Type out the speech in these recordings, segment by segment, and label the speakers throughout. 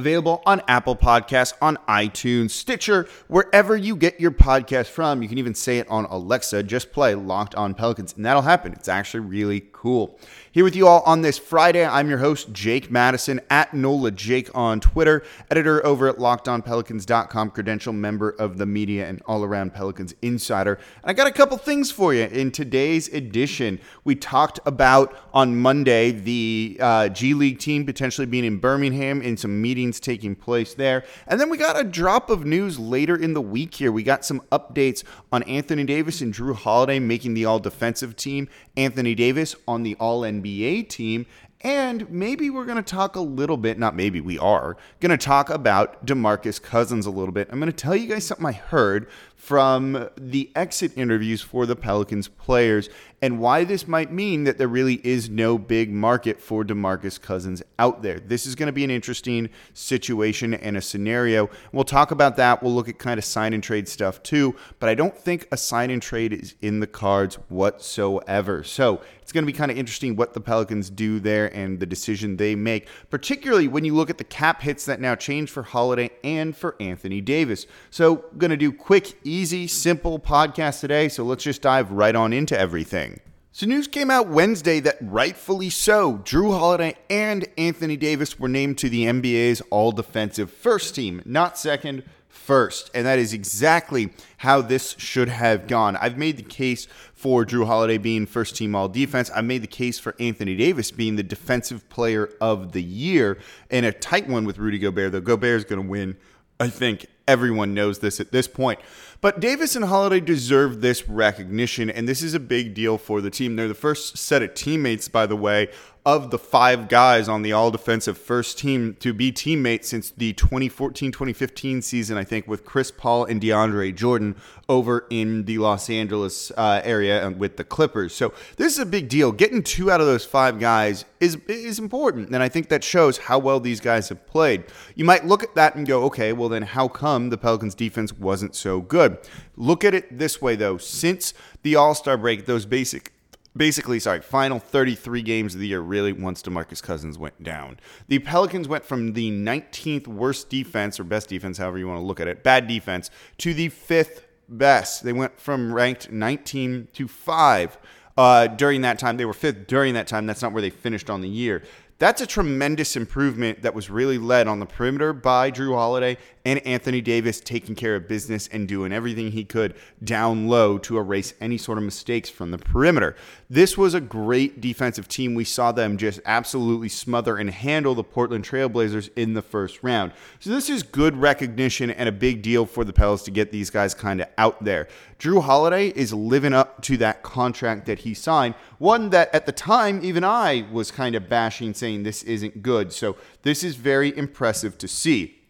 Speaker 1: Available on Apple Podcasts, on iTunes, Stitcher, wherever you get your podcast from. You can even say it on Alexa. Just play Locked On Pelicans, and that'll happen. It's actually really cool. Here with you all on this Friday, I'm your host, Jake Madison, at NOLA Jake on Twitter, editor over at LockedOnPelicans.com, credential member of the media and all around Pelicans insider. And I got a couple things for you in today's edition. We talked about on Monday the uh, G League team potentially being in Birmingham in some meetings taking place there. And then we got a drop of news later in the week here. We got some updates on Anthony Davis and Jrue Holiday making the all defensive team, Anthony Davis on the all NBA team, and maybe we're going to talk a little bit, not maybe, we are going to talk about DeMarcus Cousins a little bit. I'm going to tell you guys something I heard from the exit interviews for the Pelicans players and why this might mean that there really is no big market for DeMarcus Cousins out there. This is going to be an interesting situation and a scenario. We'll talk about that. We'll look at kind of sign and trade stuff too, but I don't think a sign and trade is in the cards whatsoever. So it's going to be kind of interesting what the Pelicans do there and the decision they make, particularly when you look at the cap hits that now change for Holiday and for Anthony Davis. So, going to do quick, easy, simple podcast today. So let's just dive right on into everything. So, news came out Wednesday that rightfully so, Jrue Holiday and Anthony Davis were named to the NBA's all defensive first team, not second, first. And that is exactly how this should have gone. I've made the case for Jrue Holiday being first team all defense. I made the case for Anthony Davis being the defensive player of the year in a tight one with Rudy Gobert, though Gobert is going to win, I think, Everyone knows this at this point. But Davis and Holiday deserve this recognition, and this is a big deal for the team. They're the first set of teammates, by the way, of the five guys on the all defensive first team to be teammates since the 2014 2015 season, I think, with Chris Paul and DeAndre Jordan over in the Los Angeles uh, area with the Clippers. So this is a big deal. Getting two out of those five guys is, is important, and I think that shows how well these guys have played. You might look at that and go, okay, well, then how come the Pelicans defense wasn't so good? Look at it this way, though. Since the All Star break, those basic basically, sorry, final 33 games of the year, really, once DeMarcus Cousins went down. The Pelicans went from the 19th worst defense, or best defense, however you want to look at it, bad defense, to the fifth best. They went from ranked 19 to 5. Uh, during that time, they were fifth during that time. That's not where they finished on the year. That's a tremendous improvement that was really led on the perimeter by Jrue Holiday and Anthony Davis taking care of business and doing everything he could down low to erase any sort of mistakes from the perimeter. This was a great defensive team. We saw them just absolutely smother and handle the Portland Trailblazers in the first round. So this is good recognition and a big deal for the Pels to get these guys kind of out there. Jrue Holiday is living up to that contract that he signed, one that at the time even I was kind of bashing saying this isn't good. So this is very impressive to see.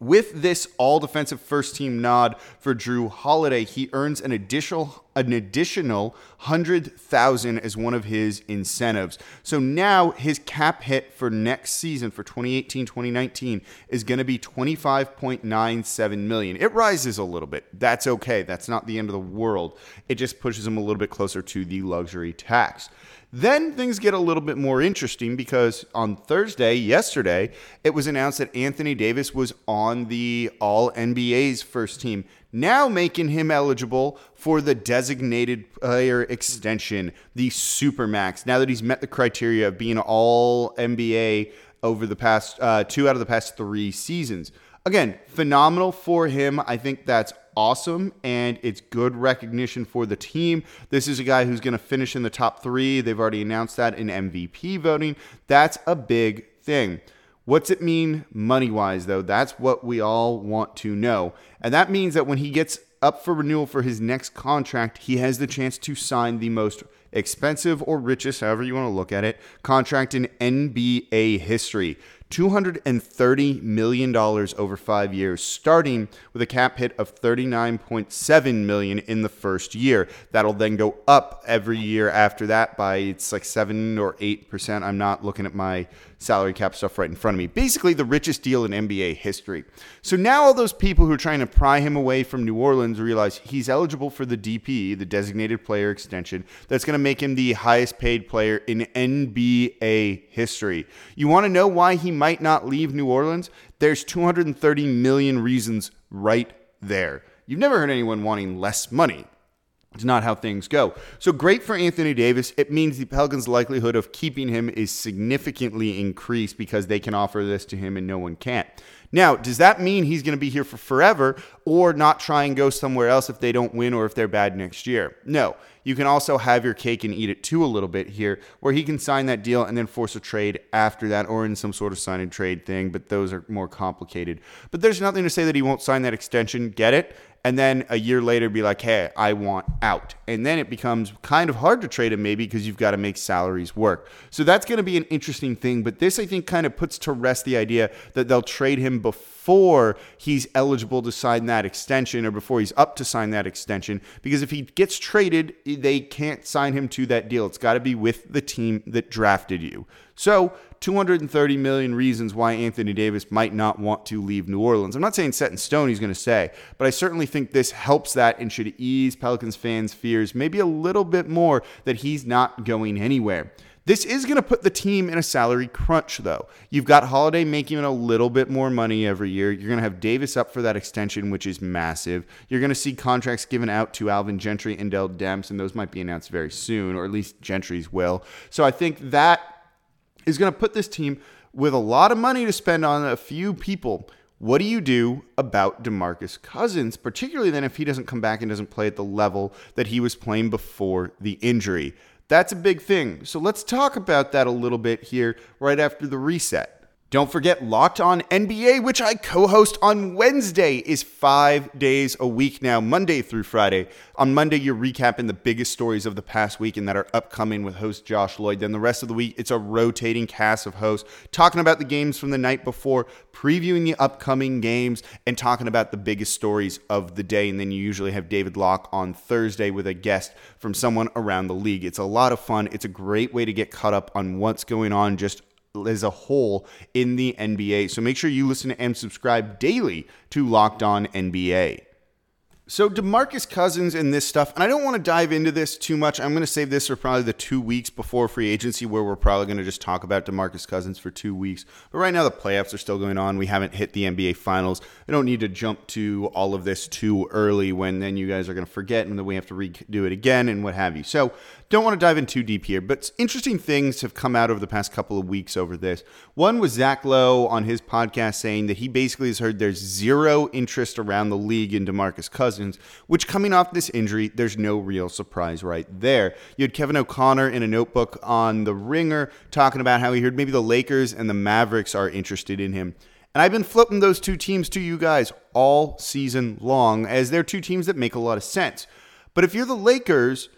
Speaker 1: With this all defensive first team nod for Jrue Holiday, he earns an additional an additional 100,000 as one of his incentives. So now his cap hit for next season for 2018-2019 is going to be 25.97 million. It rises a little bit. That's okay. That's not the end of the world. It just pushes him a little bit closer to the luxury tax. Then things get a little bit more interesting because on Thursday, yesterday, it was announced that Anthony Davis was on the All NBA's first team, now making him eligible for the designated player extension, the Supermax, now that he's met the criteria of being All NBA over the past uh, two out of the past three seasons. Again, phenomenal for him. I think that's awesome and it's good recognition for the team. This is a guy who's going to finish in the top three. They've already announced that in MVP voting. That's a big thing. What's it mean money wise, though? That's what we all want to know. And that means that when he gets up for renewal for his next contract, he has the chance to sign the most expensive or richest, however you want to look at it, contract in NBA history. $230 million over five years, starting with a cap hit of 39.7 million in the first year. That'll then go up every year after that by it's like 7 or 8%. I'm not looking at my salary cap stuff right in front of me. Basically, the richest deal in NBA history. So now all those people who are trying to pry him away from New Orleans realize he's eligible for the DP, the designated player extension, that's going to make him the highest paid player in NBA history. You want to know why he might not leave New Orleans? There's 230 million reasons right there. You've never heard anyone wanting less money. It's not how things go. So great for Anthony Davis. It means the Pelicans' likelihood of keeping him is significantly increased because they can offer this to him and no one can't. Now, does that mean he's going to be here for forever or not try and go somewhere else if they don't win or if they're bad next year? No. You can also have your cake and eat it too a little bit here, where he can sign that deal and then force a trade after that or in some sort of sign and trade thing, but those are more complicated. But there's nothing to say that he won't sign that extension, get it? and then a year later be like, hey, I want out. And then it becomes kind of hard to trade him maybe because you've got to make salaries work. So that's going to be an interesting thing. But this, I think, kind of puts to rest the idea that they'll trade him before he's eligible to sign that extension or before he's up to sign that extension. Because if he gets traded, they can't sign him to that deal. It's got to be with the team that drafted you. So 230 million reasons why Anthony Davis might not want to leave New Orleans. I'm not saying set in stone he's going to say, but I certainly think this helps that and should ease Pelicans fans' fears maybe a little bit more that he's not going anywhere. This is going to put the team in a salary crunch, though. You've got Holiday making a little bit more money every year. You're going to have Davis up for that extension, which is massive. You're going to see contracts given out to Alvin Gentry and Dell Demps, and those might be announced very soon, or at least Gentry's will. So I think that is going to put this team with a lot of money to spend on a few people. What do you do about DeMarcus Cousins, particularly then if he doesn't come back and doesn't play at the level that he was playing before the injury? That's a big thing. So let's talk about that a little bit here right after the reset. Don't forget Locked On NBA, which I co host on Wednesday, is five days a week now, Monday through Friday. On Monday, you're recapping the biggest stories of the past week and that are upcoming with host Josh Lloyd. Then the rest of the week, it's a rotating cast of hosts talking about the games from the night before, previewing the upcoming games, and talking about the biggest stories of the day. And then you usually have David Locke on Thursday with a guest from someone around the league. It's a lot of fun. It's a great way to get caught up on what's going on just as a whole in the NBA. So make sure you listen and subscribe daily to Locked On NBA. So DeMarcus Cousins and this stuff, and I don't want to dive into this too much. I'm going to save this for probably the two weeks before free agency, where we're probably going to just talk about DeMarcus Cousins for two weeks. But right now, the playoffs are still going on. We haven't hit the NBA Finals. I don't need to jump to all of this too early, when then you guys are going to forget, and then we have to redo it again and what have you. So don't want to dive in too deep here, but interesting things have come out over the past couple of weeks over this. One was Zach Lowe on his podcast saying that he basically has heard there's zero interest around the league in DeMarcus Cousins, which coming off this injury, there's no real surprise right there. You had Kevin O'Connor in a notebook on The Ringer talking about how he heard maybe the Lakers and the Mavericks are interested in him. And I've been flipping those two teams to you guys all season long as they're two teams that make a lot of sense. But if you're the Lakers,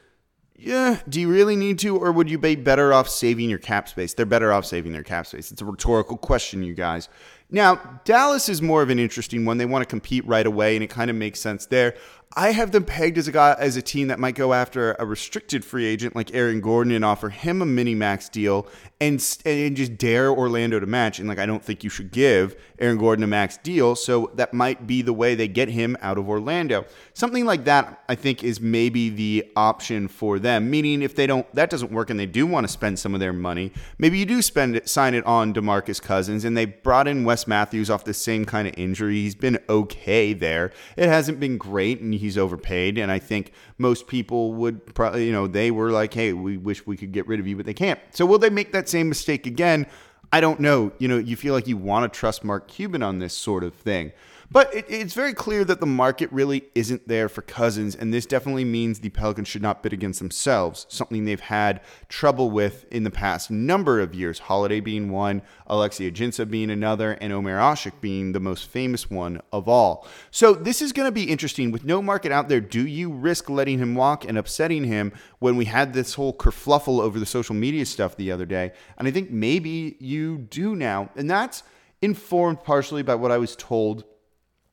Speaker 1: yeah, do you really need to, or would you be better off saving your cap space? They're better off saving their cap space. It's a rhetorical question, you guys. Now, Dallas is more of an interesting one. They want to compete right away, and it kind of makes sense there. I have them pegged as a guy as a team that might go after a restricted free agent like Aaron Gordon and offer him a mini max deal and and just dare Orlando to match. And like I don't think you should give Aaron Gordon a max deal, so that might be the way they get him out of Orlando. Something like that, I think, is maybe the option for them. Meaning, if they don't, that doesn't work, and they do want to spend some of their money, maybe you do spend it, sign it on Demarcus Cousins, and they brought in Wes Matthews off the same kind of injury. He's been okay there. It hasn't been great, and he's overpaid. And I think most people would probably, you know, they were like, hey, we wish we could get rid of you, but they can't. So will they make that same mistake again? I don't know. You know, you feel like you want to trust Mark Cuban on this sort of thing. But it, it's very clear that the market really isn't there for Cousins, and this definitely means the Pelicans should not bid against themselves, something they've had trouble with in the past number of years. Holiday being one, Alexis Ajinça being another, and Omer Asik being the most famous one of all. So this is going to be interesting. With no market out there, do you risk letting him walk and upsetting him when we had this whole kerfluffle over the social media stuff the other day? And I think maybe you do now, and that's informed partially by what I was told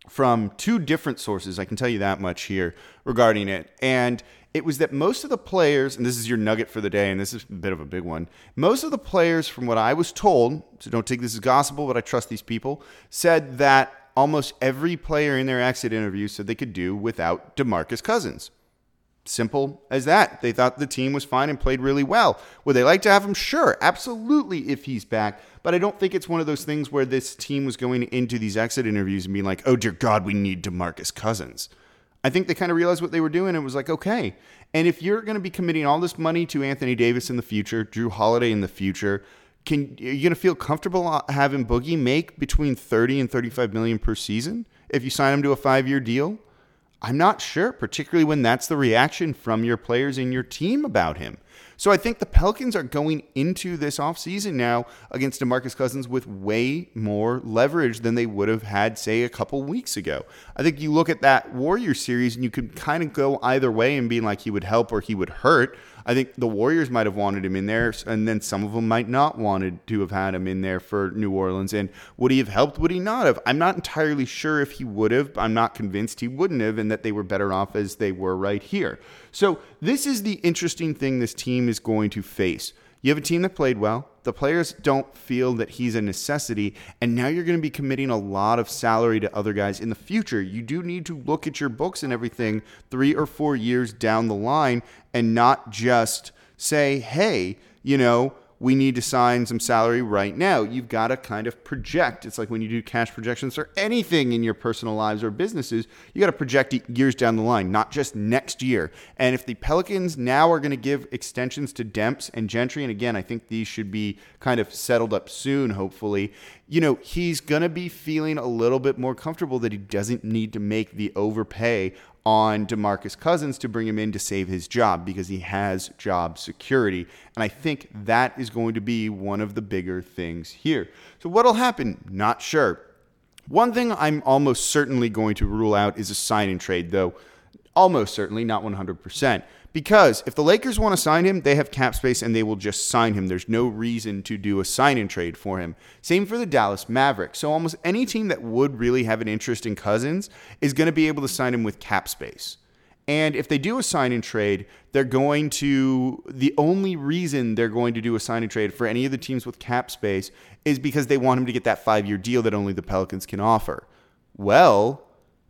Speaker 1: from two different sources. I can tell you that much here regarding it. And it was that most of the players, and this is your nugget for the day, and this is a bit of a big one. Most of the players, from what I was told, so don't take this as gospel, but I trust these people, said that almost every player in their exit interview said they could do without DeMarcus Cousins. Simple as that. They thought the team was fine and played really well. Would they like to have him? Sure, absolutely, if he's back. But I don't think it's one of those things where this team was going into these exit interviews and being like, oh, dear God, we need DeMarcus Cousins. I think they kind of realized what they were doing and it was like, okay. And if you're going to be committing all this money to Anthony Davis in the future, Jrue Holiday in the future, can are you going to feel comfortable having Boogie make between 30 and 35 million per season if you sign him to a 5-year deal? I'm not sure, particularly when that's the reaction from your players in your team about him. So I think the Pelicans are going into this offseason now against DeMarcus Cousins with way more leverage than they would have had, say, a couple weeks ago. I think you look at that Warrior series and you could kind of go either way and being like he would help or he would hurt. I think the Warriors might have wanted him in there, and then some of them might not wanted to have had him in there for New Orleans. And would he have helped? Would he not have? I'm not entirely sure if he would have. I'm not convinced he wouldn't have, and that they were better off as they were right here. So this is the interesting thing this team is going to face. You have a team that played well. The players don't feel that he's a necessity. And now you're going to be committing a lot of salary to other guys in the future. You do need to look at your books and everything three or four years down the line and not just say, hey, you know, we need to sign some salary right now. You've got to kind of project. It's like when you do cash projections or anything in your personal lives or businesses, you got to project years down the line, not just next year. And if the Pelicans now are going to give extensions to Demps and Gentry, and again, I think these should be kind of settled up soon, hopefully, you know, he's going to be feeling a little bit more comfortable that he doesn't need to make the overpay on DeMarcus Cousins to bring him in to save his job because he has job security. And I think that is going to be one of the bigger things here. So, what'll happen? Not sure. One thing I'm almost certainly going to rule out is a sign and trade, though almost certainly, not 100%. Because if the Lakers want to sign him, they have cap space and they will just sign him. There's no reason to do a sign and trade for him. Same for the Dallas Mavericks. So almost any team that would really have an interest in Cousins is going to be able to sign him with cap space. And if they do a sign and trade, they're going to, the only reason they're going to do a sign and trade for any of the teams with cap space is because they want him to get that five year deal that only the Pelicans can offer. Well,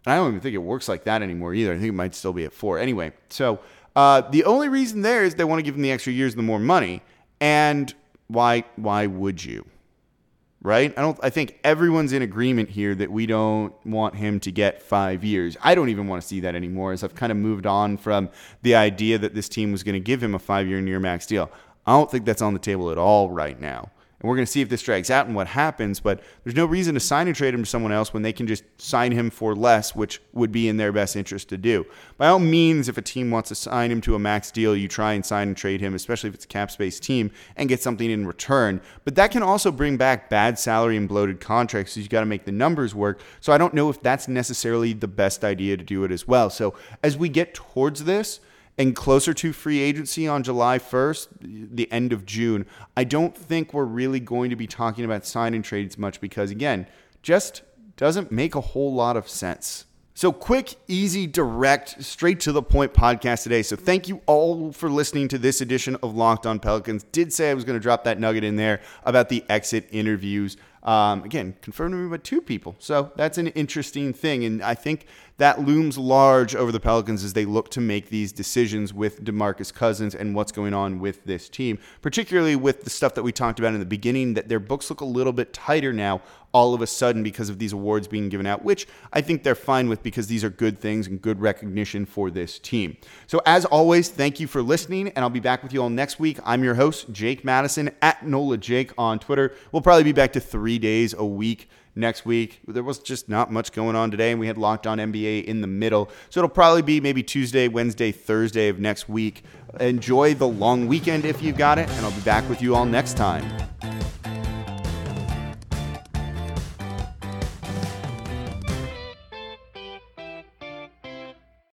Speaker 1: I don't even think it works like that anymore either. I think it might still be at four. Anyway, so uh, the only reason there is they want to give him the extra years and the more money. And why why would you? Right? I don't I think everyone's in agreement here that we don't want him to get 5 years. I don't even want to see that anymore as I've kind of moved on from the idea that this team was going to give him a 5-year near max deal. I don't think that's on the table at all right now. And we're going to see if this drags out and what happens. But there's no reason to sign and trade him to someone else when they can just sign him for less, which would be in their best interest to do. By all means, if a team wants to sign him to a max deal, you try and sign and trade him, especially if it's a cap space team, and get something in return. But that can also bring back bad salary and bloated contracts. So you got to make the numbers work. So I don't know if that's necessarily the best idea to do it as well. So as we get towards this, and closer to free agency on July 1st, the end of June, I don't think we're really going to be talking about signing trades much because, again, just doesn't make a whole lot of sense. So, quick, easy, direct, straight to the point podcast today. So, thank you all for listening to this edition of Locked On Pelicans. Did say I was going to drop that nugget in there about the exit interviews. Um, again, confirmed to me by two people. So, that's an interesting thing. And I think that looms large over the Pelicans as they look to make these decisions with DeMarcus Cousins and what's going on with this team, particularly with the stuff that we talked about in the beginning, that their books look a little bit tighter now all of a sudden because of these awards being given out, which I think they're fine with because these are good things and good recognition for this team. So, as always, thank you for listening, and I'll be back with you all next week. I'm your host, Jake Madison, at NOLA Jake on Twitter. We'll probably be back to three days a week next week. There was just not much going on today, and we had Locked On NBA in the middle. So it'll probably be maybe Tuesday, Wednesday, Thursday of next week. Enjoy the long weekend if you've got it, and I'll be back with you all next time.